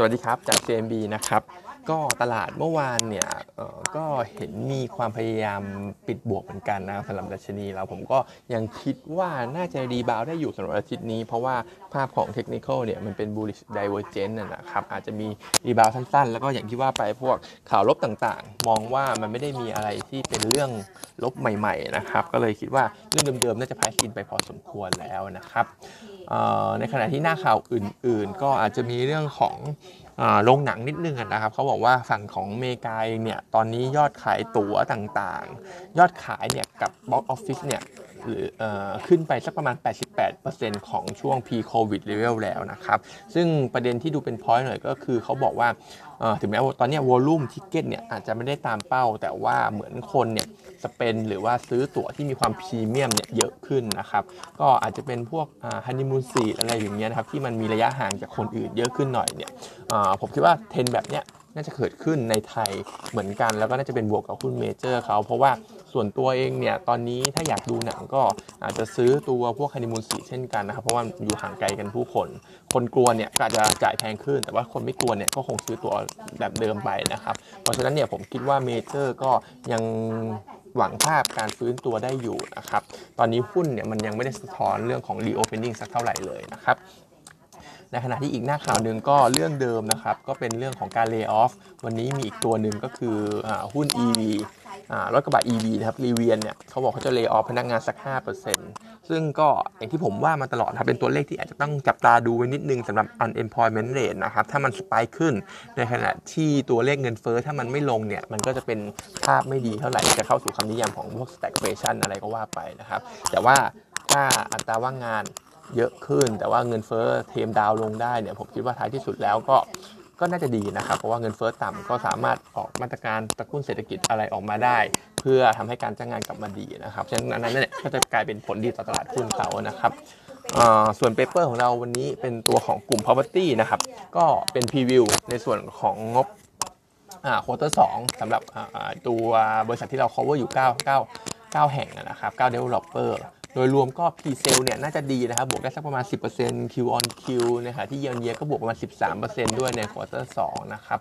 สวัสดีครับจาก CMB นะครับ ก็ตลาดเมื่อวานเนี่ยก็เห็นมีความพยายามปิดบวกเหมือนกันนะสำหรับดัชนีเราผมก็ยังคิดว่าน่าจะรีบาวได้อยู่สำหรับอาทิตย์นี้ เพราะว่าภาพของเทคนิคเนี่ยมันเป็น bullish divergence นะครับอาจจะมีรีบาวสั้นๆ แล้วก็อย่างที่ว่าไปพวกข่าวลบต่างๆ มองว่ามันไม่ได้มีอะไรที่เป็นเรื่องลบใหม่ๆนะครับก็เลยคิดว่าเรื่องเดิมๆน่าจะพายกินไปพอสมควรแล้วนะครับในขณะที่หน้าข่าวอื่นๆ ก็อาจจะมีเรื่องของ โรงหนังนิดนึงนะครับเขาบอกว่าฝั่งของเมกาเองเนี่ยตอนนี้ยอดขายตั๋วต่างๆ ยอดขายเนี่ยกับ box office เนี่ย หรือขึ้นไปสักประมาณ 88%ของช่วง pre-covid level แล้วนะครับ ซึ่งประเด็นที่ดูเป็น point หน่อยก็คือเขาบอกว่าถึงแม้ว่าตอนนี้ volume ticket เนี่ยอาจจะไม่ได้ตามเป้า แต่ว่าเหมือนคนเนี่ย spend หรือว่าซื้อตั๋วที่มีความพรีเมียมเนี่ยเยอะขึ้นนะครับ ก็อาจจะเป็นพวก honeymoon seat อะไรอย่างเงี้ยนะครับ ที่มันมีระยะห่างจากคนอื่นเยอะขึ้นหน่อยเนี่ยผมคิดว่าเทรนแบบเนี้ยน่าจะเกิดขึ้นในไทยเหมือนกัน แล้วก็น่าจะเป็นบวกกับหุ้นเมเจอร์เขาเพราะว่า ส่วนตัวเองเนี่ยตอนนี้ถ้าอยากดูหนังก็อาจจะซื้อตั๋วพวก honeymoon seat เช่นกันนะครับ เพราะว่าอยู่ห่างไกลกันผู้คน คนกลัวเนี่ยก็อาจจะจ่ายแพงขึ้น แต่ว่าคนไม่กลัวเนี่ยก็คงซื้อตั๋วแบบเดิมไปนะครับ เพราะฉะนั้นเนี่ยผมคิดว่าเมเจอร์ก็ยังหวังภาพการฟื้นตัวได้อยู่นะครับ ตอนนี้หุ้นเนี่ยมันยังไม่ได้สะท้อนเรื่องของ reopening สักเท่าไหร่เลยนะครับในขณะที่อีกหน้าข่าวหนึ่งก็เรื่องเดิมนะครับ ก็เป็นเรื่องของการเลิกออฟวันนี้มีอีกตัวหนึ่งก็คือหุ้น EV รถกระบะ EV นะครับรีเวียนเนี่ยเขาบอกเขาจะเลิกออฟพนักงานสัก 5%ซึ่งก็อย่างที่ผมว่ามาตลอดครับเป็นตัวเลขที่อาจจะต้องจับตาดูไว้นิดนึงสำหรับ unemployment rate นะครับ ถ้ามันสปายขึ้น ในขณะที่ตัวเลขเงินเฟ้อถ้ามันไม่ลงเนี่ย มันก็จะเป็นภาพไม่ดีเท่าไหร่ จะเข้าสู่คำนิยามของพวก stagflation อะไรก็ว่าไปนะครับ แต่ว่าถ้าอัตราว่างงานเยอะขึ้น แต่ว่าเงินเฟ้อเทมดาวลงได้เนี่ยผมคิดว่าท้ายที่สุดแล้วก็ ก็น่าจะดีนะครับ เพราะว่าเงินเฟ้อต่ำก็สามารถออกมาตรการตะกุ่นเศรษฐกิจอะไรออกมาได้ เพื่อทำให้การจ้างงานกลับมาดีนะครับฉะนั้นนั้นเนี่ยก็จะกลายเป็นผลดีต่อตลาดหุ้นเขานะครับส่วน paper ของเราวันนี้เป็นตัวของกลุ่ม property นะครับ ก็เป็น preview ในส่วนของงบ quarter 2สำหรับตัวบริษัทที่เรา cover อยู่ 9 9 9 แห่งนะครับ9 developer โดยรวมก็ p ีเซลเนี่ยน่าจะดีนะครับ บวกได้สักประมาณ 10% Q on Q นะครับที่เยียร์เยียก็บวกประมาณ 13%ด้วยใน quarter 2นะครับ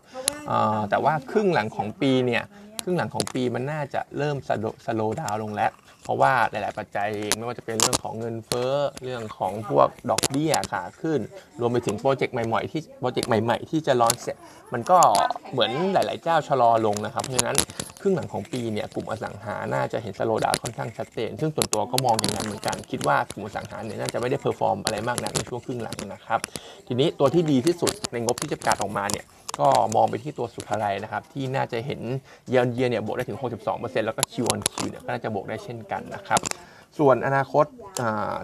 แต่ว่าครึ่งหลังของปีเนี่ยครึ่งหลังของปีมันน่าจะเริ่ม slow down ลงแล้ว เพราะว่าหลาย ๆ ปัจจัยเองไม่ว่าจะเป็นเรื่องของเงินเฟ้อเรื่องของพวกดอกเบี้ยขาขึ้น รวมไปถึงโปรเจกต์ใหม่ ๆ ที่โปรเจกต์ใหม่ ๆ ที่จะ launch เสร็จมันก็เหมือนหลาย ๆ เจ้าชะลอลงนะครับเพราะฉะนั้น ครึ่งหลังของปีเนี่ยกลุ่มอสังหาน่าจะเห็น slow down ค่อนข้างชัดเจน ซึ่งส่วนตัวก็มองอย่างนั้นเหมือนกัน คิดว่ากลุ่มอสังหาเนี่ยน่าจะไม่ได้ perform อะไรมากนักในช่วงครึ่งหลังนะครับ ทีนี้ตัวที่ดีที่สุดในงบที่จะประกาศออกมาเนี่ยก็มองไปที่ตัวศุภาลัยนะครับ ที่น่าจะเห็นเยนเยียเนี่ยบวกได้ถึง 62%แล้วก็คิวออนคิวเนี่ยก็น่าจะบวกได้เช่นกันนะครับ ส่วนอนาคต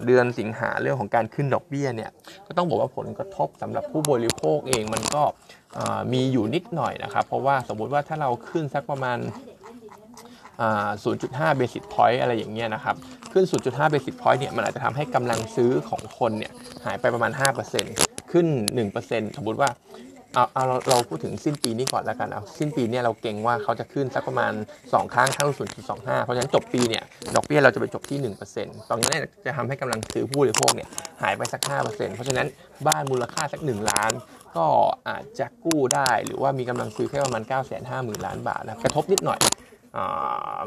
เดือนสิงหาเรื่องของการขึ้นดอกเบี้ยเนี่ยก็ต้องบอกว่าผลกระทบสำหรับผู้บริโภคเองมันก็มีอยู่นิดหน่อยนะครับ เพราะว่าสมมุติว่าถ้าเราขึ้นสักประมาณ 0.5 basic point อะไรอย่างเงี้ยนะครับ ขึ้น 0.5 basic point เนี่ยมันอาจจะทำให้กำลังซื้อของคนเนี่ยหายไปประมาณ 5%ขึ้น 1%สมมติว่า เอาเอาเราเราพูดถึงสิ้นปีนี้ก่อนแล้วกันเอาสิ้นปีเนี่ยเราเก่งว่าเขาจะขึ้นสักประมาณ 2 ครั้งทั้ง0.25เพราะฉะนั้นจบปีเนี่ยดอกเบี้ยเราจะไปจบที่1%ตอนนี้จะทำให้กำลังซื้อผู้บริโภคเนี่ยหายไปสัก 5%เพราะฉะนั้นบ้านมูลค่าสัก 1 ล้าน ก็อาจจะกู้ได้หรือว่ามีกำลังซื้อแค่ประมาณ9 5 0 0 0 0ล้านบาทนะกระทบนิดหน่อย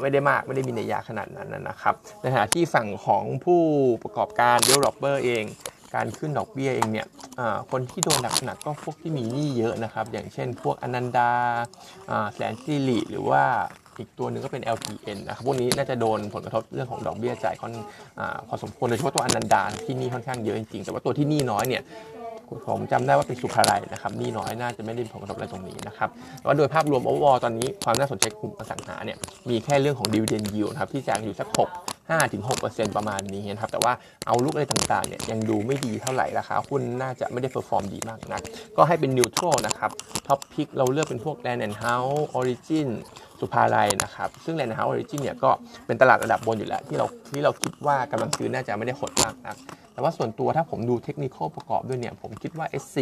ไม่ได้มากไม่ได้มีนัยยะขนาดนั้นนะครับในขณะที่ฝั่งของผู้ประกอบการ developer เอง การขึ้นดอกเบี้ยเองเนี่ย คนที่โดนหนักๆก็พวกที่มีหนี้เยอะนะครับ อย่างเช่น พวกอนันดาแสนสิริหรือว่าอีกตัวหนึ่งก็เป็น LPN นะครับ พวกนี้น่าจะโดนผลกระทบเรื่องของดอกเบี้ยจ่ายค่อนอพอสมควรโดยเฉพาะตัวอนันดาที่นี่ค่อนข้างเยอะจริงๆ แต่ว่าตัวที่นี่น้อยเนี่ยผมจำได้ว่าเป็นสุภาลัยนะครับนี่น้อยน่าจะไม่ได้ผลกระทบอะไรตรงนี้นะครับแต่ว่าโดยภาพรวมโอเวอร์ตอนนี้ความน่าสนใจกลุ่มอสังหาเนี่ยมีแค่เรื่องของดีเวเดนยิวครับที่แจงอยู่สัก 6 5-6%ประมาณนี้นะครับ แต่ว่า outlook อะไรต่างๆเนี่ยยังดูไม่ดีเท่าไหร่ราคาหุ้นน่าจะไม่ได้ perform ดีมากนักก็ให้เป็น neutral นะครับ top pick เราเลือกเป็นพวกแลนด์แอนด์เฮาส์ออริจินศุภาลัยนะครับ ซึ่งแลนด์เฮาส์ออริจินเนี่ยก็เป็นตลาดระดับบนอยู่แล้ว ที่เราที่เราคิดว่ากำลังซื้อน่าจะไม่ได้หดมากนักแต่ว่าส่วนตัวถ้าผมดูเทคนิคประกอบด้วยเนี่ย ผมคิดว่า SC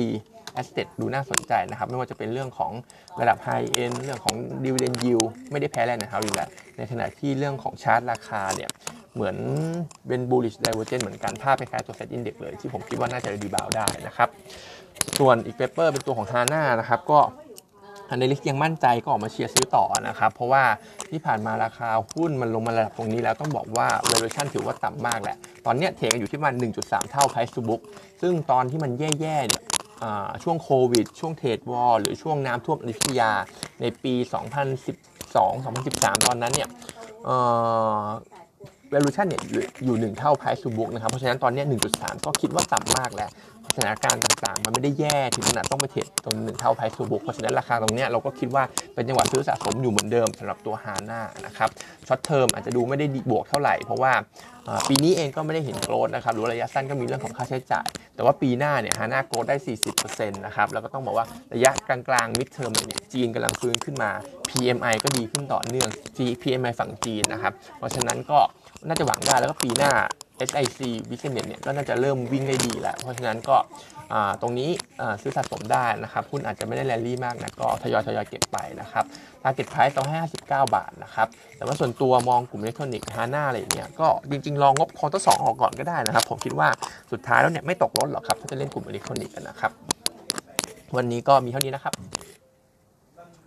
Asset ดูน่าสนใจนะครับ ไม่ว่าจะเป็นเรื่องของระดับ High End เรื่องของ Dividend Yield ไม่ได้แพ้แลนด์เฮาส์อยู่แล้วในขณะที่เรื่องของชาร์ตราคาเนี่ย เหมือนเป็น bullish divergence เหมือนกันภาพคล้ายๆตัว set index เลย ที่ผมคิดว่าน่าจะ rebound ได้นะครับ ส่วนอีก paper เป็นตัวของ HANA นะครับ ก็ analyst ยังมั่นใจก็ออกมาเชียร์ซื้อต่อนะครับ เพราะว่าที่ผ่านมาราคาหุ้นมันลงมาระดับตรงนี้แล้วต้องบอกว่า valuation ถือว่าต่ำมากแหละ ตอนนี้ trade กันอยู่ที่ประมาณ 1.3 เท่า price to book ซึ่งตอนที่มันแย่ๆเนี่ยช่วงโควิด ช่วง trade war หรือช่วงน้ำท่วมอยุธยาในปี 2012 2013 ตอนนั้นเนี่ย valuation เนี่ยอยู่หนึ่งเท่า price to book นะครับ เพราะฉะนั้นตอนนี้ 1.3 ก็คิดว่าต่ำมากแล้ว สถานการณ์ต่างๆ มันไม่ได้แย่ถึงขนาดต้องไป trade ตรงหนึ่งเท่า price to book เพราะฉะนั้นราคาตรงเนี้ยเราก็คิดว่าเป็นจังหวะซื้อสะสมอยู่เหมือนเดิมสำหรับตัว HANA นะครับ short term อาจจะดูไม่ได้บวกเท่าไหร่ เพราะว่าปีนี้เองก็ไม่ได้เห็น growth นะครับหรือระยะสั้นก็มีเรื่องของค่าใช้จ่าย แต่ว่าปีหน้าเนี่ย HANA growth ได้ 40%นะครับแล้วก็ต้องบอกว่าระยะกลางๆ mid term เนี่ยจีนกำลังฟื้นขึ้นมา PMI ก็ดีขึ้นต่อเนื่อง G PMI ฝั่งจีนนะครับเพราะฉะนั้นก็น่าจะหวังได้แล้วก็ปีหน้า SIC Business เนี่ยก็น่าจะเริ่มวิ่งได้ดีแล้ว เพราะฉะนั้นก็ตรงนี้ซื้อสะสมได้นะครับหุ้นอาจจะไม่ได้แรลลี่มากนะก็ทยอยทยอยเก็บไปนะครับ Target Price ต้องให้59 บาทนะครับ แต่ว่าส่วนตัวมองกลุ่มอิเล็กทรอนิกส์ HANA อะไรเงี้ยก็จริงๆ รองบ quarter สองออกก่อนก็ได้นะครับ ผมคิดว่าสุดท้ายแล้วเนี่ยไม่ตกรถหรอกครับถ้าจะเล่นกลุ่มอิเล็กทรอนิกส์นะครับ วันนี้ก็มีเท่านี้นะครับ